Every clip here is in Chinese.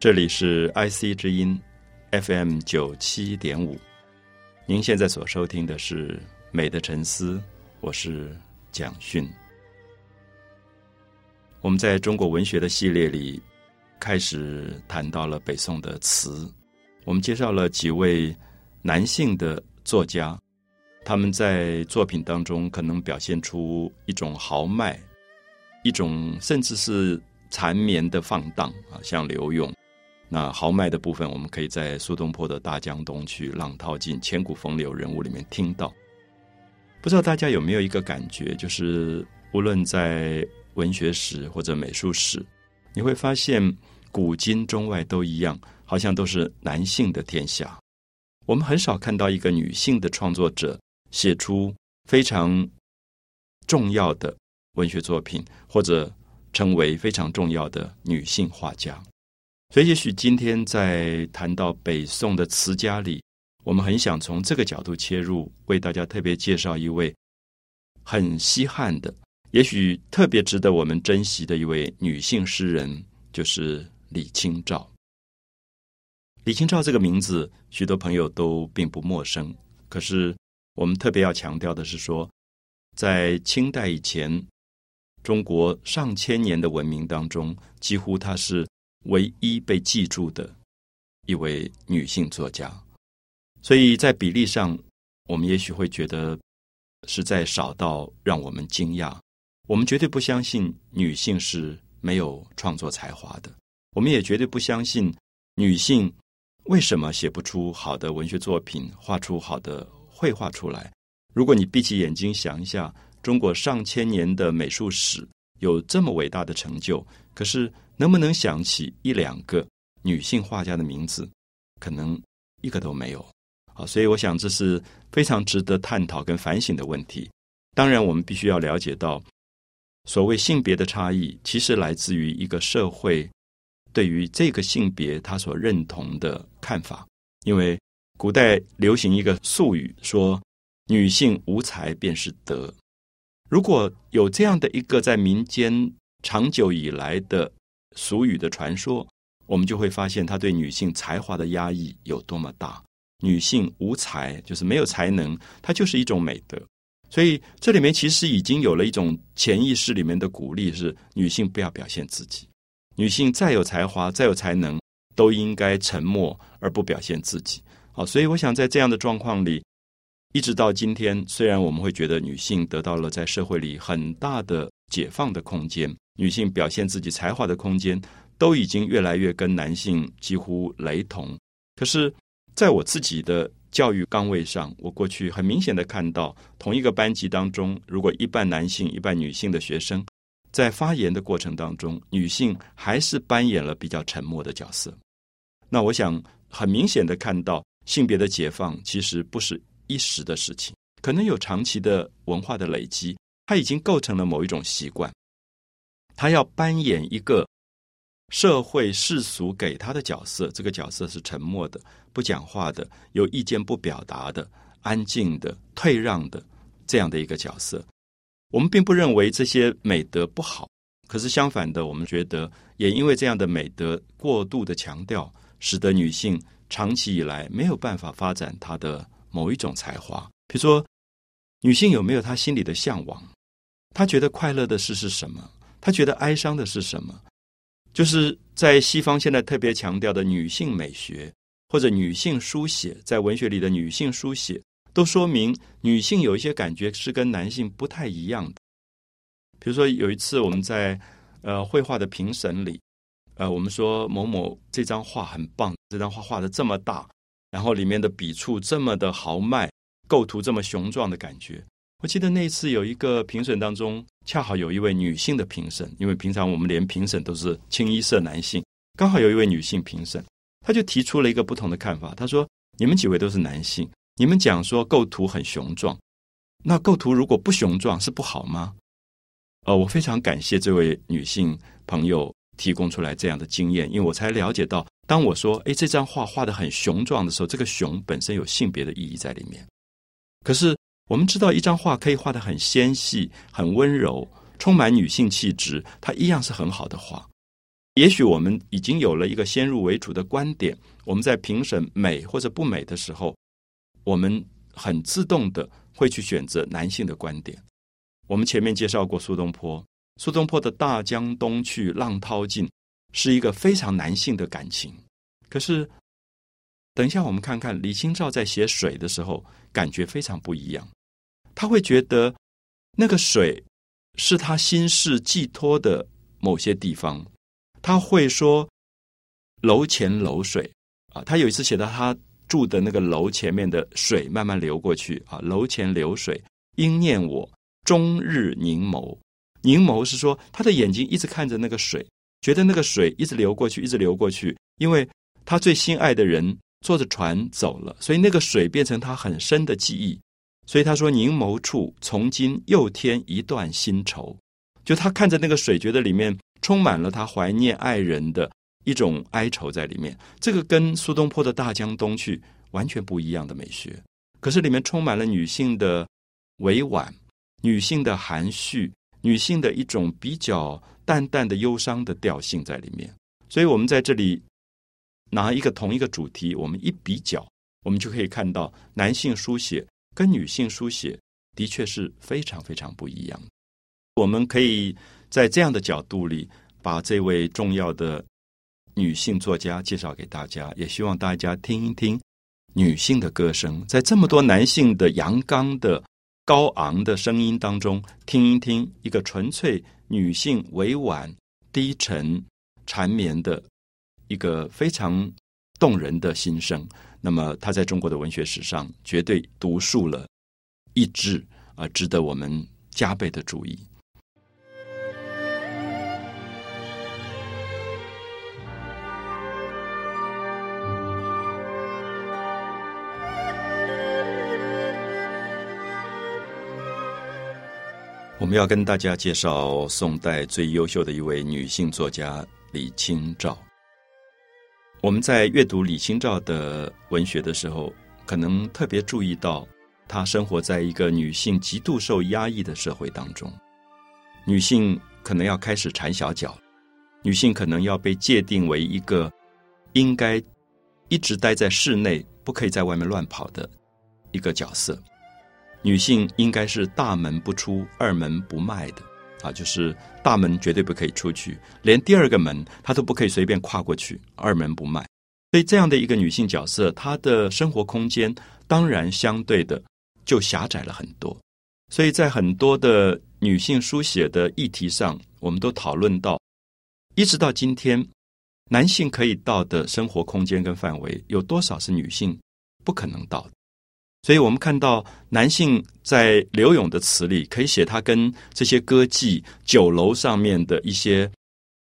这里是 IC 之音 FM 九七点五。您现在所收听的是《美的沉思》，我是蒋勋。我们在中国文学的系列里开始谈到了北宋的词，我们介绍了几位男性的作家，他们在作品当中可能表现出一种豪迈，一种甚至是缠绵的放荡啊，像刘永。那豪迈的部分，我们可以在苏东坡的大江东去，浪淘尽，千古风流人物里面听到。不知道大家有没有一个感觉，就是无论在文学史或者美术史，你会发现古今中外都一样，好像都是男性的天下。我们很少看到一个女性的创作者写出非常重要的文学作品，或者成为非常重要的女性画家。所以，也许今天在谈到北宋的词家里，我们很想从这个角度切入，为大家特别介绍一位很稀罕的，也许特别值得我们珍惜的一位女性诗人，就是李清照。李清照这个名字，许多朋友都并不陌生。可是，我们特别要强调的是说，在清代以前，中国上千年的文明当中，几乎她是。唯一被记住的一位女性作家，所以在比例上，我们也许会觉得实在少到让我们惊讶。我们绝对不相信女性是没有创作才华的，我们也绝对不相信女性为什么写不出好的文学作品，画出好的绘画出来。如果你闭起眼睛想一下，中国上千年的美术史有这么伟大的成就，可是。能不能想起一两个女性画家的名字？可能一个都没有。好，所以我想这是非常值得探讨跟反省的问题。当然，我们必须要了解到，所谓性别的差异，其实来自于一个社会对于这个性别他所认同的看法。因为古代流行一个俗语说：“女性无才便是德。”如果有这样的一个在民间长久以来的。俗语的传说，我们就会发现他对女性才华的压抑有多么大。女性无才，就是没有才能，它就是一种美德。所以这里面其实已经有了一种潜意识里面的鼓励，是女性不要表现自己。女性再有才华、再有才能，都应该沉默而不表现自己。好，所以我想在这样的状况里，一直到今天，虽然我们会觉得女性得到了在社会里很大的解放的空间。女性表现自己才华的空间都已经越来越跟男性几乎雷同。可是，在我自己的教育岗位上，我过去很明显的看到，同一个班级当中，如果一半男性一半女性的学生，在发言的过程当中，女性还是扮演了比较沉默的角色。那我想很明显的看到，性别的解放其实不是一时的事情，可能有长期的文化的累积，它已经构成了某一种习惯。他要扮演一个社会世俗给他的角色，这个角色是沉默的、不讲话的、有意见不表达的、安静的、退让的这样的一个角色。我们并不认为这些美德不好，可是相反的，我们觉得也因为这样的美德过度的强调，使得女性长期以来没有办法发展她的某一种才华。比如说，女性有没有她心里的向往？她觉得快乐的事是什么？他觉得哀伤的是什么？就是在西方现在特别强调的女性美学或者女性书写，在文学里的女性书写，都说明女性有一些感觉是跟男性不太一样的。比如说有一次我们在呃绘画的评审里，呃我们说某某这张画很棒，这张画画的这么大，然后里面的笔触这么的豪迈，构图这么雄壮的感觉。我记得那一次有一个评审当中，恰好有一位女性的评审，因为平常我们连评审都是清一色男性，刚好有一位女性评审，她就提出了一个不同的看法。她说：“你们几位都是男性，你们讲说构图很雄壮，那构图如果不雄壮是不好吗？”呃，我非常感谢这位女性朋友提供出来这样的经验，因为我才了解到，当我说“哎，这张画画的很雄壮”的时候，这个“雄”本身有性别的意义在里面，可是。我们知道，一张画可以画得很纤细、很温柔，充满女性气质，它一样是很好的画。也许我们已经有了一个先入为主的观点，我们在评审美或者不美的时候，我们很自动的会去选择男性的观点。我们前面介绍过苏东坡，苏东坡的大江东去，浪淘尽，是一个非常男性的感情。可是，等一下我们看看李清照在写水的时候，感觉非常不一样。他会觉得那个水是他心事寄托的某些地方。他会说“楼前楼水”啊，他有一次写到他住的那个楼前面的水慢慢流过去啊，楼前流水应念我终日凝眸。凝眸是说他的眼睛一直看着那个水，觉得那个水一直流过去，一直流过去，因为他最心爱的人坐着船走了，所以那个水变成他很深的记忆。所以他说：“凝眸处，从今又添一段新愁。”就他看着那个水，觉得里面。充满了他怀念爱人的一种哀愁在里面，这个跟苏东坡的《大江东去》完全不一样的美学。可是里面充满了女性的委婉、女性的含蓄、女性的一种比较淡淡的忧伤的调性在里面。所以，我们在这里拿一个同一个主题，我们一比较，我们就可以看到男性书写跟女性书写的确是非常非常不一样。我们可以。在这样的角度里，把这位重要的女性作家介绍给大家，也希望大家听一听女性的歌声，在这么多男性的阳刚的高昂的声音当中，听一听一个纯粹女性委婉低沉缠绵的一个非常动人的心声。那么，她在中国的文学史上绝对独树了一帜，啊，值得我们加倍的注意。我们要跟大家介绍宋代最优秀的一位女性作家李清照。我们在阅读李清照的文学的时候，可能特别注意到，她生活在一个女性极度受压抑的社会当中。女性可能要开始缠小脚，女性可能要被界定为一个应该一直待在室内，不可以在外面乱跑的一个角色。女性应该是大门不出，二门不迈的，啊，就是大门绝对不可以出去，连第二个门她都不可以随便跨过去，二门不迈。所以这样的一个女性角色，她的生活空间当然相对的就狭窄了很多。所以在很多的女性书写的议题上，我们都讨论到，一直到今天，男性可以到的生活空间跟范围有多少是女性不可能到的。所以我们看到，男性在刘勇的词里可以写他跟这些歌妓、酒楼上面的一些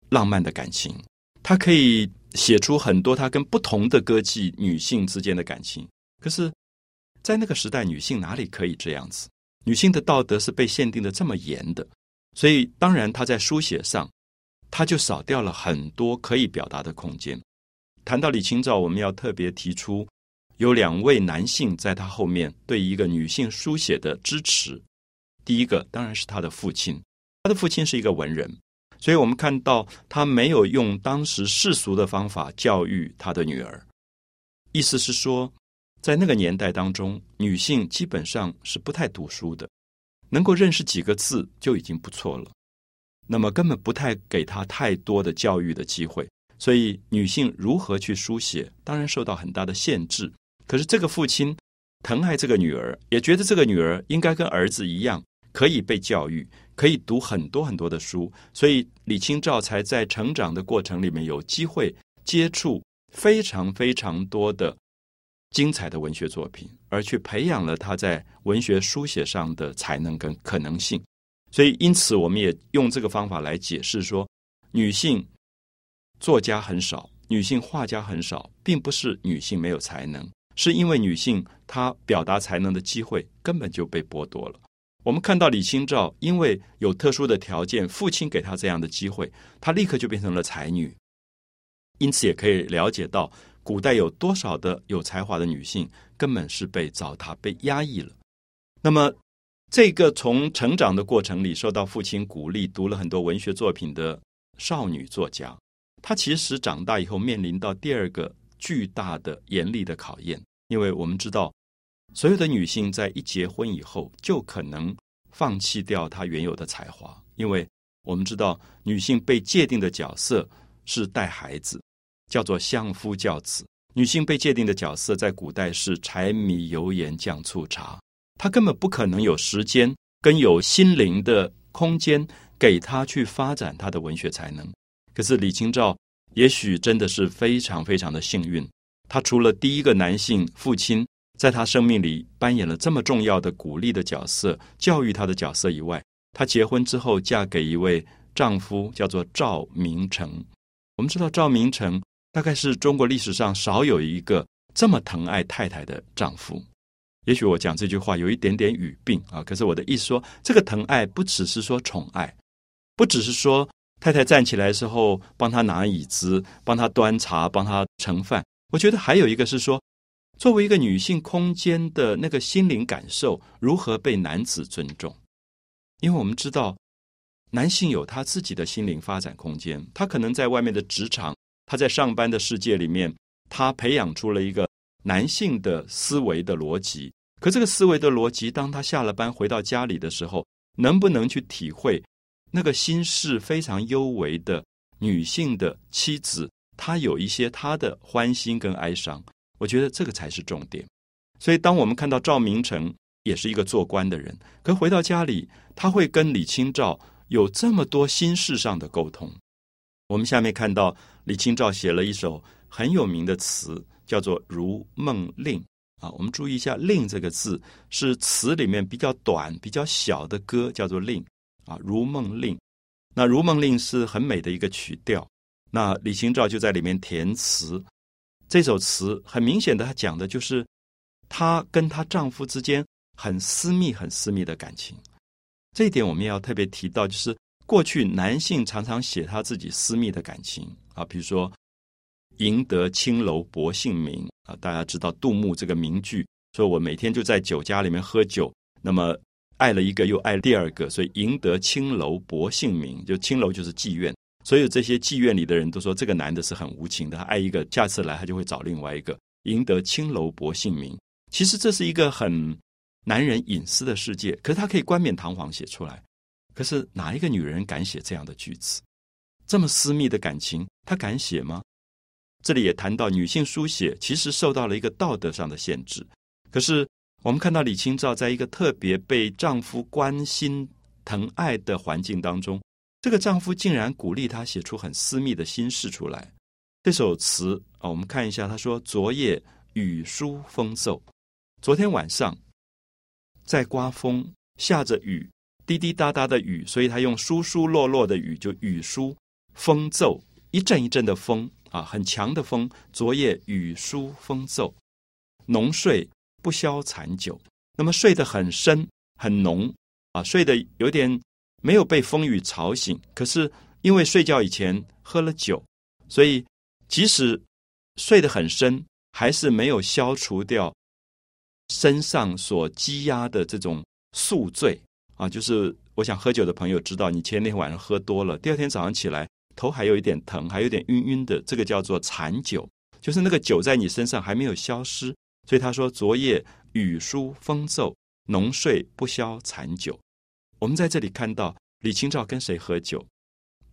浪漫的感情，他可以写出很多他跟不同的歌妓女性之间的感情。可是，在那个时代，女性哪里可以这样子？女性的道德是被限定的这么严的，所以当然他在书写上，他就少掉了很多可以表达的空间。谈到李清照，我们要特别提出。有两位男性在他后面对一个女性书写的支持。第一个当然是他的父亲，他的父亲是一个文人，所以我们看到他没有用当时世俗的方法教育他的女儿。意思是说，在那个年代当中，女性基本上是不太读书的，能够认识几个字就已经不错了。那么根本不太给她太多的教育的机会，所以女性如何去书写，当然受到很大的限制。可是这个父亲疼爱这个女儿，也觉得这个女儿应该跟儿子一样，可以被教育，可以读很多很多的书，所以李清照才在成长的过程里面有机会接触非常非常多的精彩的文学作品，而去培养了他在文学书写上的才能跟可能性。所以，因此我们也用这个方法来解释说，女性作家很少，女性画家很少，并不是女性没有才能。是因为女性她表达才能的机会根本就被剥夺了。我们看到李清照，因为有特殊的条件，父亲给她这样的机会，她立刻就变成了才女。因此，也可以了解到，古代有多少的有才华的女性根本是被糟蹋、被压抑了。那么，这个从成长的过程里受到父亲鼓励，读了很多文学作品的少女作家，她其实长大以后面临到第二个巨大的严厉的考验，因为我们知道，所有的女性在一结婚以后就可能放弃掉她原有的才华，因为我们知道女性被界定的角色是带孩子，叫做相夫教子。女性被界定的角色在古代是柴米油盐酱醋茶，她根本不可能有时间跟有心灵的空间给她去发展她的文学才能。可是李清照也许真的是非常非常的幸运，她除了第一个男性父亲在她生命里扮演了这么重要的鼓励的角色、教育她的角色以外，她结婚之后嫁给一位丈夫叫做赵明诚。我们知道赵明诚。大概是中国历史上少有一个这么疼爱太太的丈夫。也许我讲这句话有一点点语病啊，可是我的意思说，这个疼爱不只是说宠爱，不只是说太太站起来的时候帮他拿椅子、帮他端茶、帮他盛饭。我觉得还有一个是说，作为一个女性空间的那个心灵感受如何被男子尊重。因为我们知道，男性有他自己的心灵发展空间，他可能在外面的职场。他在上班的世界里面，他培养出了一个男性的思维的逻辑。可这个思维的逻辑，当他下了班回到家里的时候，能不能去体会那个心事非常幽微的女性的妻子，她有一些她的欢心跟哀伤？我觉得这个才是重点。所以，当我们看到赵明诚也是一个做官的人，可回到家里，他会跟李清照有这么多心事上的沟通。我们下面看到。李清照写了一首很有名的词，叫做《如梦令》啊。我们注意一下“令”这个字，是词里面比较短、比较小的歌，叫做“令”啊，《如梦令》。那《如梦令》是很美的一个曲调。那李清照就在里面填词。这首词很明显的，她讲的就是她跟她丈夫之间很私密、很私密的感情。这一点我们要特别提到，就是过去男性常常写他自己私密的感情。啊，比如说“赢得青楼薄幸名”啊，大家知道杜牧这个名句，说我每天就在酒家里面喝酒，那么爱了一个又爱第二个，所以赢得青楼薄幸名，就青楼就是妓院，所有这些妓院里的人都说这个男的是很无情的，他爱一个，下次来他就会找另外一个，赢得青楼薄幸名。其实这是一个很男人隐私的世界，可是他可以冠冕堂皇写出来，可是哪一个女人敢写这样的句子？这么私密的感情，她敢写吗？这里也谈到女性书写，其实受到了一个道德上的限制。可是我们看到李清照在一个特别被丈夫关心疼爱的环境当中，这个丈夫竟然鼓励她写出很私密的心事出来。这首词啊，我们看一下，他说：“昨夜雨疏风骤，昨天晚上在刮风，下着雨，滴滴答答的雨，所以他用疏疏落落的雨，就雨疏。”风骤，一阵一阵的风啊，很强的风。昨夜雨疏风骤，浓睡不消残酒。那么睡得很深很浓啊，睡得有点没有被风雨吵醒。可是因为睡觉以前喝了酒，所以即使睡得很深，还是没有消除掉身上所积压的这种宿醉啊。就是我想喝酒的朋友知道，你前天晚上喝多了，第二天早上起来。头还有一点疼，还有点晕晕的，这个叫做残酒，就是那个酒在你身上还没有消失。所以他说：“昨夜雨疏风骤，浓睡不消残酒。”我们在这里看到李清照跟谁喝酒？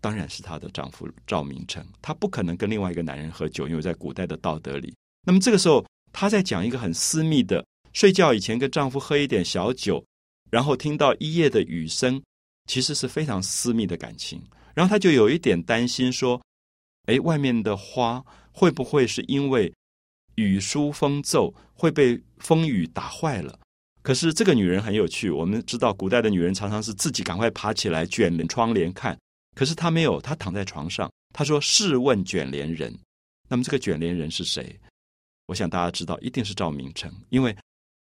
当然是她的丈夫赵明诚。她不可能跟另外一个男人喝酒，因为在古代的道德里。那么这个时候，她在讲一个很私密的，睡觉以前跟丈夫喝一点小酒，然后听到一夜的雨声，其实是非常私密的感情。然后她就有一点担心，说：“哎，外面的花会不会是因为雨疏风骤会被风雨打坏了？”可是这个女人很有趣，我们知道古代的女人常常是自己赶快爬起来卷帘窗帘看，可是她没有，她躺在床上。她说：“试问卷帘人。”那么这个卷帘人是谁？我想大家知道，一定是赵明诚，因为。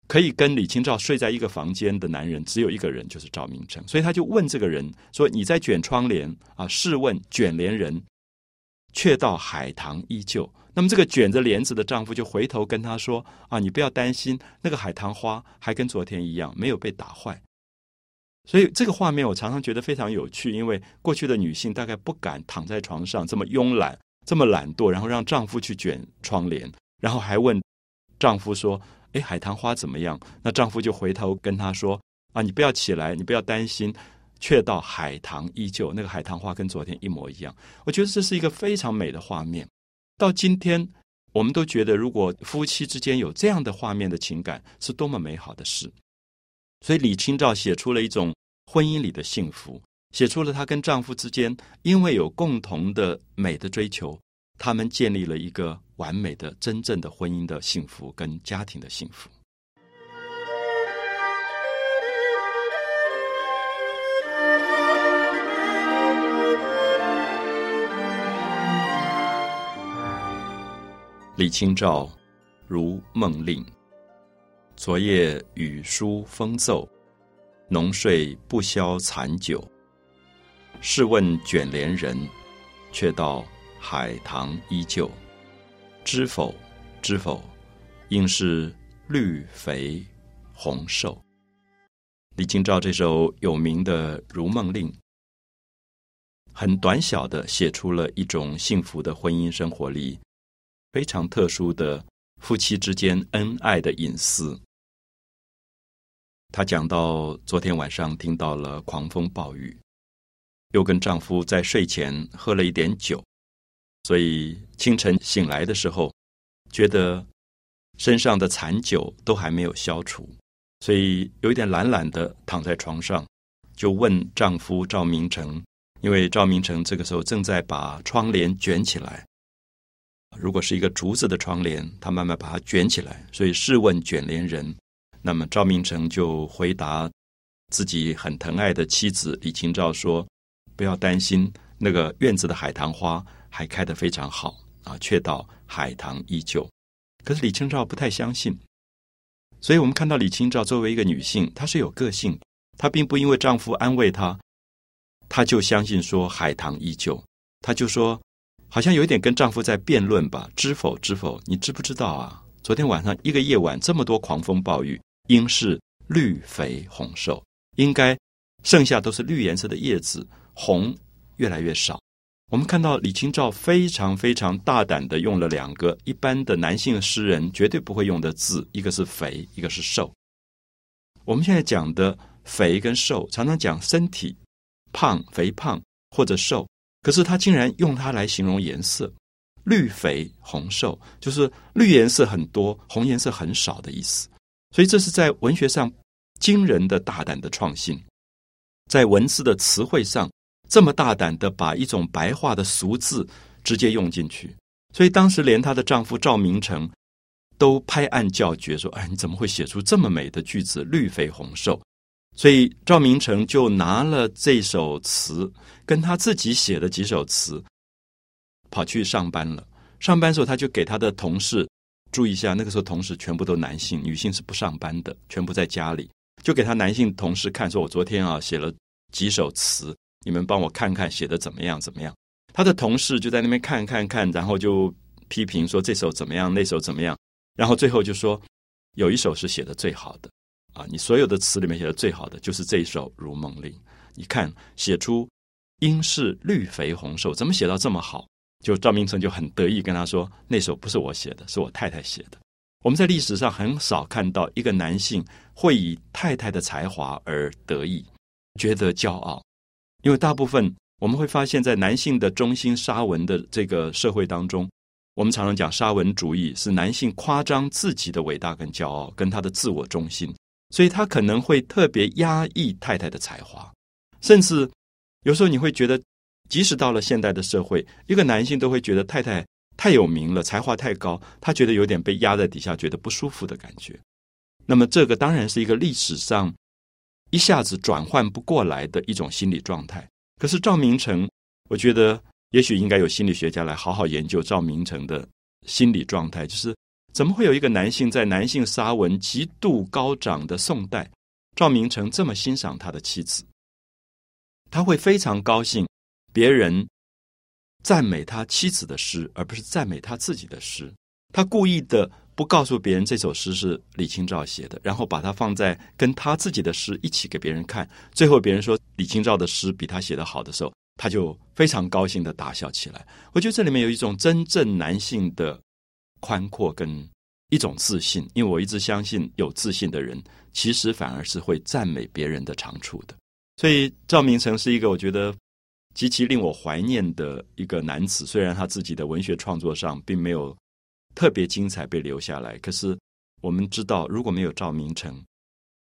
可以跟李清照睡在一个房间的男人只有一个人，就是赵明诚。所以他就问这个人说：“你在卷窗帘啊？试问卷帘人，却道海棠依旧。”那么这个卷着帘子的丈夫就回头跟他说：“啊，你不要担心，那个海棠花还跟昨天一样，没有被打坏。”所以这个画面我常常觉得非常有趣，因为过去的女性大概不敢躺在床上这么慵懒，这么懒惰，然后让丈夫去卷窗帘，然后还问丈夫说：“哎，海棠花怎么样？”那丈夫就回头跟她说：“啊，你不要起来，你不要担心，却道海棠依旧，那个海棠花跟昨天一模一样。”我觉得这是一个非常美的画面。到今天，我们都觉得，如果夫妻之间有这样的画面的情感，是多么美好的事。所以李清照写出了一种婚姻里的幸福。写出了她跟丈夫之间，因为有共同的美的追求，他们建立了一个完美的、真正的婚姻的幸福跟家庭的幸福。李清照，如梦令。昨夜雨疏风骤，浓睡不消残酒。试问卷帘人，却道海棠依旧。知否？知否？应是绿肥红瘦。李清照这首有名的《如梦令》，很短小的写出了一种幸福的婚姻生活里非常特殊的夫妻之间恩爱的隐私。她讲到昨天晚上听到了狂风暴雨。又跟丈夫在睡前喝了一点酒，所以清晨醒来的时候，觉得身上的残酒都还没有消除，所以有一点懒懒的躺在床上，就问丈夫赵明诚，因为赵明诚这个时候正在把窗帘卷起来，如果是一个竹子的窗帘，他慢慢把它卷起来，所以试问卷帘人，那么赵明诚就回答自己很疼爱的妻子李清照说。不要担心，那个院子的海棠花还开得非常好啊，却道海棠依旧。可是李清照不太相信，所以我们看到李清照作为一个女性，她是有个性，她并不因为丈夫安慰她，她就相信说海棠依旧。她就说，好像有一点跟丈夫在辩论吧？知否？知否？你知不知道啊？昨天晚上一个夜晚这么多狂风暴雨，应是绿肥红瘦，应该剩下都是绿颜色的叶子。红越来越少，我们看到李清照非常非常大胆的用了两个一般的男性诗人绝对不会用的字，一个是肥，一个是瘦。我们现在讲的肥跟瘦，常常讲身体胖、肥胖或者瘦，可是他竟然用它来形容颜色，绿肥红瘦，就是绿颜色很多，红颜色很少的意思。所以这是在文学上惊人的大胆的创新，在文字的词汇上。这么大胆的把一种白话的俗字直接用进去，所以当时连她的丈夫赵明诚都拍案叫绝，说：“哎，你怎么会写出这么美的句子？绿肥红瘦。”所以赵明诚就拿了这首词，跟他自己写的几首词，跑去上班了。上班时候，他就给他的同事注意一下，那个时候同事全部都男性，女性是不上班的，全部在家里，就给他男性同事看，说：“我昨天啊写了几首词。”你们帮我看看写的怎么样？怎么样？他的同事就在那边看看看，然后就批评说这首怎么样，那首怎么样？然后最后就说有一首是写的最好的啊！你所有的词里面写的最好的就是这一首《如梦令》。你看写出应是绿肥红瘦，怎么写到这么好？就赵明诚就很得意跟他说，那首不是我写的，是我太太写的。我们在历史上很少看到一个男性会以太太的才华而得意，觉得骄傲。因为大部分我们会发现，在男性的中心沙文的这个社会当中，我们常常讲沙文主义是男性夸张自己的伟大跟骄傲，跟他的自我中心，所以他可能会特别压抑太太的才华，甚至有时候你会觉得，即使到了现代的社会，一个男性都会觉得太太太有名了，才华太高，他觉得有点被压在底下，觉得不舒服的感觉。那么这个当然是一个历史上。一下子转换不过来的一种心理状态。可是赵明诚，我觉得也许应该有心理学家来好好研究赵明诚的心理状态。就是怎么会有一个男性在男性沙文极度高涨的宋代，赵明诚这么欣赏他的妻子？他会非常高兴别人赞美他妻子的诗，而不是赞美他自己的诗。他故意的。不告诉别人这首诗是李清照写的，然后把它放在跟他自己的诗一起给别人看，最后别人说李清照的诗比他写的好的时候，他就非常高兴的大笑起来。我觉得这里面有一种真正男性的宽阔跟一种自信，因为我一直相信有自信的人，其实反而是会赞美别人的长处的。所以赵明诚是一个我觉得极其令我怀念的一个男子。虽然他自己的文学创作上并没有特别精彩被留下来，可是我们知道，如果没有赵明诚，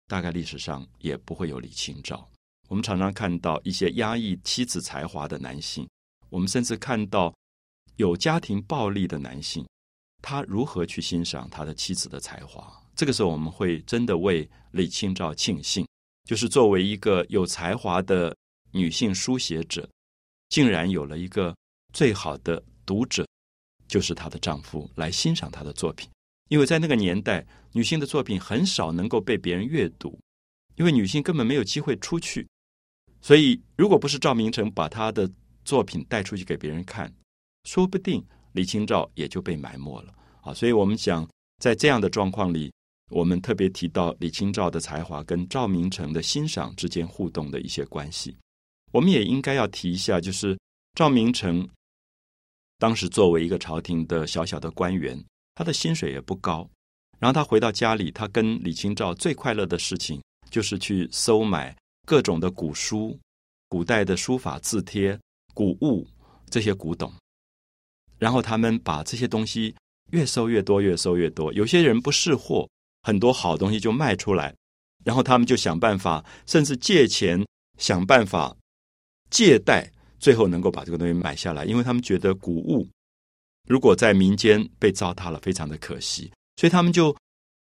大概历史上也不会有李清照。我们常常看到一些压抑妻子才华的男性，我们甚至看到有家庭暴力的男性，他如何去欣赏他的妻子的才华？这个时候，我们会真的为李清照庆幸。就是作为一个有才华的女性书写者，竟然有了一个最好的读者，就是她的丈夫来欣赏她的作品。因为在那个年代，女性的作品很少能够被别人阅读，因为女性根本没有机会出去。所以，如果不是赵明诚把她的作品带出去给别人看，说不定李清照也就被埋没了啊。所以我们讲，在这样的状况里。我们特别提到李清照的才华跟赵明诚的欣赏之间互动的一些关系，我们也应该要提一下，就是赵明诚当时作为一个朝廷的小小的官员，他的薪水也不高，然后他回到家里，他跟李清照最快乐的事情就是去收买各种的古书、古代的书法字帖、古物这些古董，然后他们把这些东西越收越多，越收越多，有些人不识货。很多好东西就卖出来，然后他们就想办法，甚至借钱想办法借贷，最后能够把这个东西买下来。因为他们觉得古物如果在民间被糟蹋了，非常的可惜，所以他们就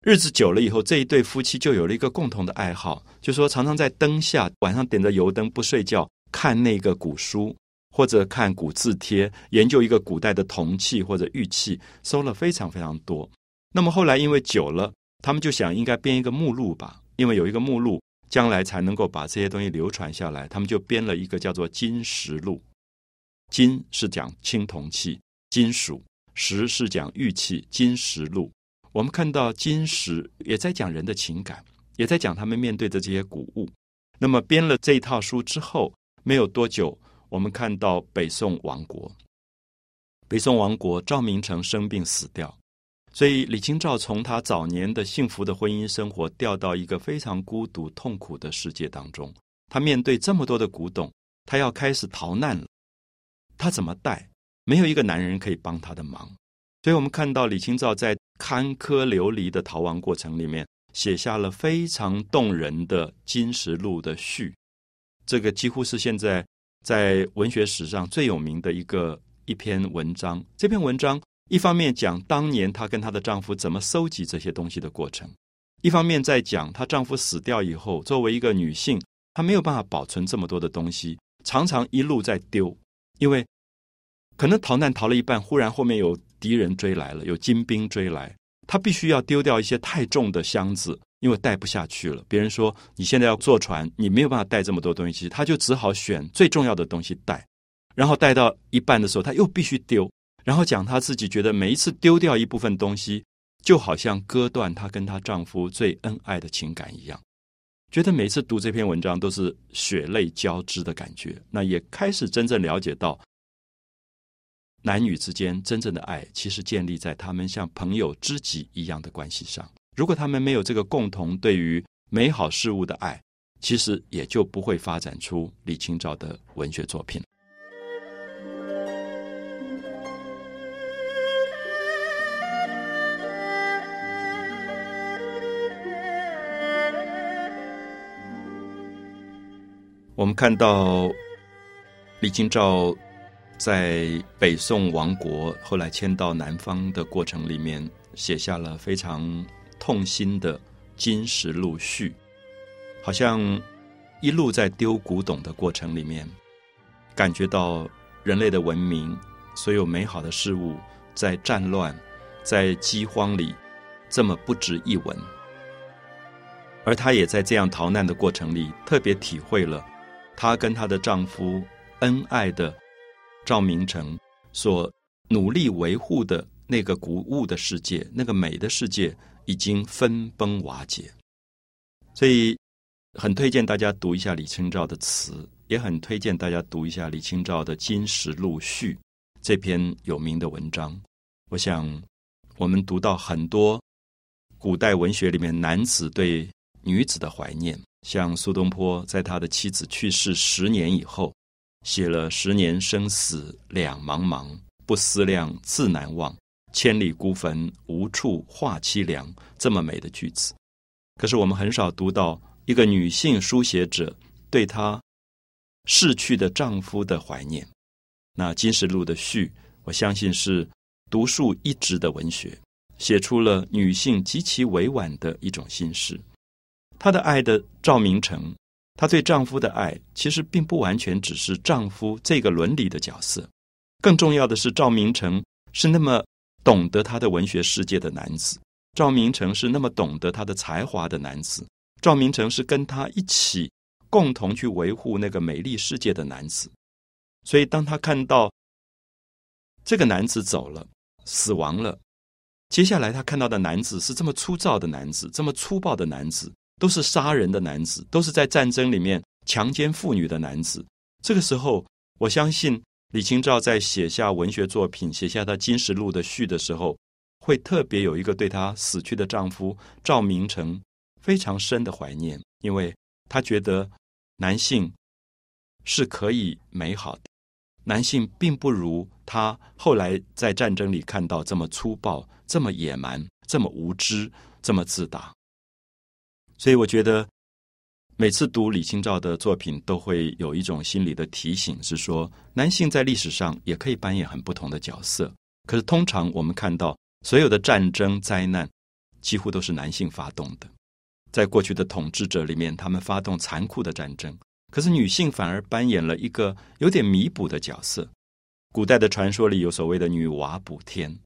日子久了以后，这一对夫妻就有了一个共同的爱好，就说常常在灯下晚上点着油灯不睡觉，看那个古书或者看古字帖，研究一个古代的铜器或者玉器，收了非常非常多。那么后来因为久了。他们就想应该编一个目录吧，因为有一个目录，将来才能够把这些东西流传下来。他们就编了一个叫做《金石录》，金是讲青铜器、金属；石是讲玉器，《金石录》。我们看到金石也在讲人的情感，也在讲他们面对的这些古物。那么编了这一套书之后，没有多久，我们看到北宋亡国。北宋亡国，赵明诚生病死掉。所以，李清照从她早年的幸福的婚姻生活掉到一个非常孤独、痛苦的世界当中。她面对这么多的古董，她要开始逃难了。她怎么带？没有一个男人可以帮她的忙。所以我们看到李清照在坎坷流离的逃亡过程里面，写下了非常动人的《金石录》的序。这个几乎是现在在文学史上最有名的一个一篇文章。这篇文章。一方面讲当年她跟她的丈夫怎么收集这些东西的过程，一方面在讲她丈夫死掉以后，作为一个女性，她没有办法保存这么多的东西，常常一路在丢，因为可能逃难逃了一半，忽然后面有敌人追来了，有金兵追来，她必须要丢掉一些太重的箱子，因为带不下去了。别人说你现在要坐船，你没有办法带这么多东西，她就只好选最重要的东西带，然后带到一半的时候，她又必须丢。然后讲她自己觉得每一次丢掉一部分东西，就好像割断她跟她丈夫最恩爱的情感一样，觉得每次读这篇文章都是血泪交织的感觉。那也开始真正了解到，男女之间真正的爱，其实建立在他们像朋友、知己一样的关系上。如果他们没有这个共同对于美好事物的爱，其实也就不会发展出李清照的文学作品。我们看到李清照在北宋亡国，后来迁到南方的过程里面，写下了非常痛心的《金石录序》，好像一路在丢古董的过程里面，感觉到人类的文明，所有美好的事物，在战乱、在饥荒里，这么不值一文。而她也在这样逃难的过程里，特别体会了。她跟她的丈夫恩爱的赵明诚所努力维护的那个古物的世界，那个美的世界已经分崩瓦解。所以很推荐大家读一下李清照的词，也很推荐大家读一下李清照的《金石录序》这篇有名的文章。我想，我们读到很多古代文学里面男子对女子的怀念，像苏东坡在他的妻子去世十年以后，写了“十年生死两茫茫，不思量，自难忘。千里孤坟，无处话凄凉”这么美的句子。可是我们很少读到一个女性书写者对她逝去的丈夫的怀念。那《金石录》的序，我相信是。独树一帜的文学，写出了女性极其委婉的一种心事。她的爱的赵明诚，她对丈夫的爱，其实并不完全只是丈夫这个伦理的角色。更重要的是，赵明诚是那么懂得他的文学世界的男子。赵明诚是那么懂得他的才华的男子。赵明诚是跟他一起共同去维护那个美丽世界的男子。所以，当他看到这个男子走了，死亡了。接下来，他看到的男子是这么粗糙的男子，这么粗暴的男子，都是杀人的男子，都是在战争里面强奸妇女的男子。这个时候，我相信李清照在写下文学作品、写下她《金石录》的序的时候，会特别有一个对她死去的丈夫赵明诚非常深的怀念，因为她觉得男性是可以美好的。男性并不如他后来在战争里看到这么粗暴、这么野蛮、这么无知、这么自大。所以，我觉得每次读李清照的作品，都会有一种心理的提醒，是说男性在历史上也可以扮演很不同的角色。可是，通常我们看到所有的战争灾难，几乎都是男性发动的。在过去的统治者里面，他们发动残酷的战争。可是女性反而扮演了一个有点弥补的角色。古代的传说里有所谓的“女娲补天”，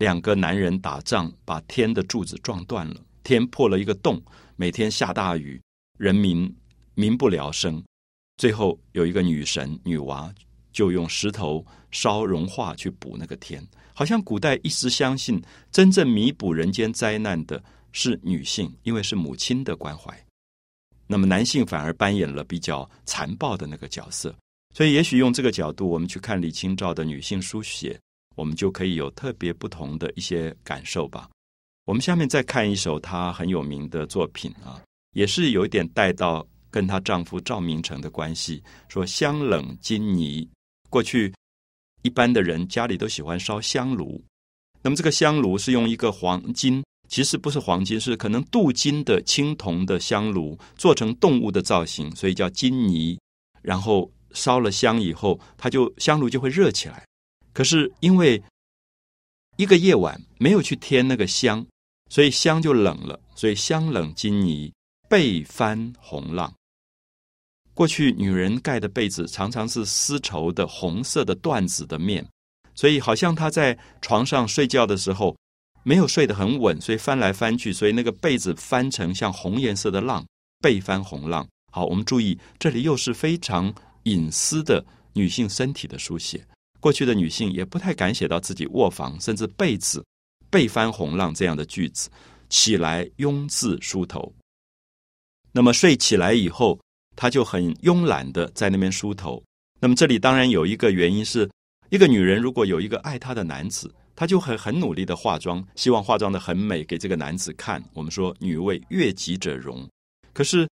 两个男人打仗把天的柱子撞断了，天破了一个洞，每天下大雨，人民民不聊生。最后有一个女神女娃，就用石头烧融化去补那个天。好像古代一直相信，真正弥补人间灾难的是女性，因为是母亲的关怀。那么男性反而扮演了比较残暴的那个角色，所以也许用这个角度，我们去看李清照的女性书写，我们就可以有特别不同的一些感受吧。我们下面再看一首她很有名的作品啊，也是有一点带到跟她丈夫赵明诚的关系。说香冷金泥，过去一般的人家里都喜欢烧香炉，那么这个香炉是用一个黄金。其实不是黄金，是可能镀金的青铜的香炉，做成动物的造型，所以叫金泥。然后烧了香以后，它就香炉就会热起来。可是因为一个夜晚没有去添那个香，所以香就冷了。所以香冷金泥，被翻红浪。过去女人盖的被子常常是丝绸的红色的缎子的面，所以好像她在床上睡觉的时候。没有睡得很稳，所以翻来翻去，所以那个被子翻成像红颜色的浪，被翻红浪。好，我们注意，这里又是非常隐私的女性身体的书写。过去的女性也不太敢写到自己卧房，甚至被子被翻红浪这样的句子。起来慵自梳头，那么睡起来以后，她就很慵懒的在那边梳头。那么这里当然有一个原因，是一个女人如果有一个爱她的男子。她就很很努力的化妆，希望化妆的很美给这个男子看。我们说女为悦己者容，可是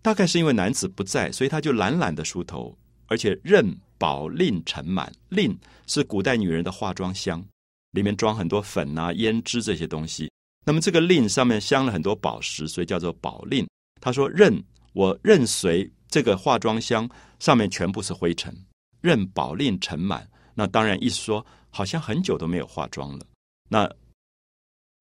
大概是因为男子不在，所以她就懒懒的梳头，而且任宝令盛满。令是古代女人的化妆箱，里面装很多粉啊、胭脂这些东西。那么这个令上面镶了很多宝石，所以叫做宝令。他说：“任我任随这个化妆箱上面全部是灰尘，任宝令尘满。那当然意思说。”好像很久都没有化妆了。那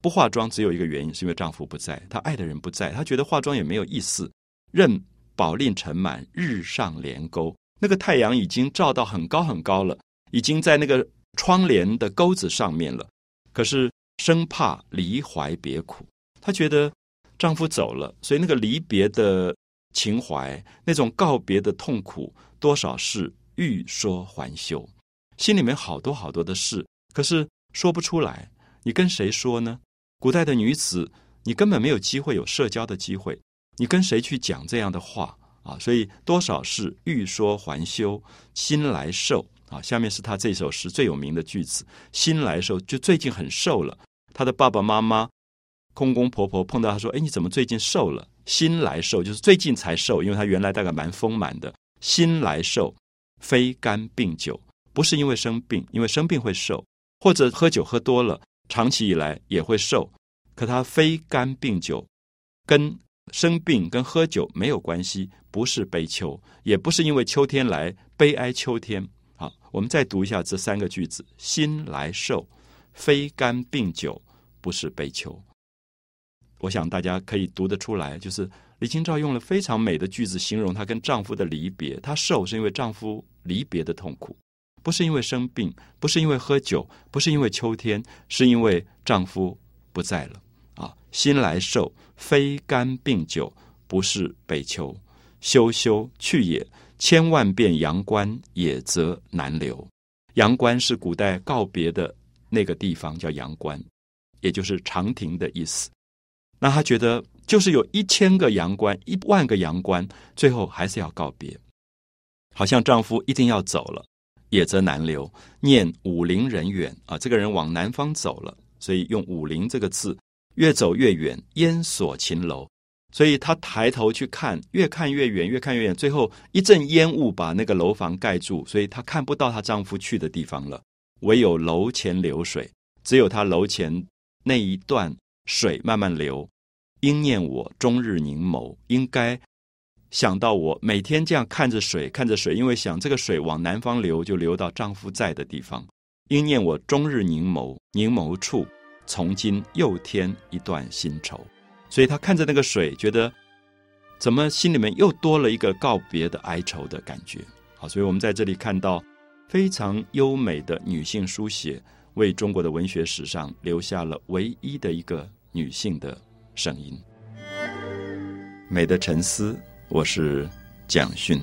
不化妆只有一个原因，是因为丈夫不在，她爱的人不在，她觉得化妆也没有意思。任宝令尘满，日上帘钩，那个太阳已经照到很高很高了，已经在那个窗帘的钩子上面了。可是生怕离怀别苦，她觉得丈夫走了，所以那个离别的情怀，那种告别的痛苦，多少是欲说还休。心里面好多好多的事，可是说不出来。你跟谁说呢？古代的女子，你根本没有机会有社交的机会。你跟谁去讲这样的话？啊，所以多少事欲说还休，心来瘦啊。下面是他这首诗最有名的句子：心来瘦，就最近很瘦了。他的爸爸妈妈、公公婆婆碰到他说：“哎，你怎么最近瘦了？”心来瘦，就是最近才瘦，因为他原来大概蛮丰满的。心来瘦，非肝病酒，不是因为生病，因为生病会瘦，或者喝酒喝多了，长期以来也会瘦。可他非肝病酒，跟生病跟喝酒没有关系，不是悲秋，也不是因为秋天来悲哀秋天。好，我们再读一下这三个句子：心来瘦，非肝病酒，不是悲秋。我想大家可以读得出来，就是李清照用了非常美的句子形容她跟丈夫的离别。她瘦是因为丈夫离别的痛苦，不是因为生病，不是因为喝酒，不是因为秋天，是因为丈夫不在了。啊，心来瘦，非肝病酒，不是悲秋。休休去也，千万遍阳关，也则难留。阳关是古代告别的那个地方，叫阳关，也就是长亭的意思。那他觉得，就是有一千个阳关，一万个阳关，最后还是要告别。好像丈夫一定要走了，也则难留。念武陵人远啊，这个人往南方走了，所以用武陵这个字。越走越远，烟锁秦楼，所以他抬头去看，越看越远，越看越远，最后一阵烟雾把那个楼房盖住，所以她看不到她丈夫去的地方了。唯有楼前流水，只有她楼前那一段水慢慢流。应念我终日凝眸，应该想到我每天这样看着水，看着水，因为想这个水往南方流，就流到丈夫在的地方。应念我终日凝眸，凝眸处。从今又添一段新愁，所以他看着那个水，觉得怎么心里面又多了一个告别的哀愁的感觉。好，所以我们在这里看到非常优美的女性书写，为中国的文学史上留下了唯一的一个女性的声音。美的沉思，我是蒋勋。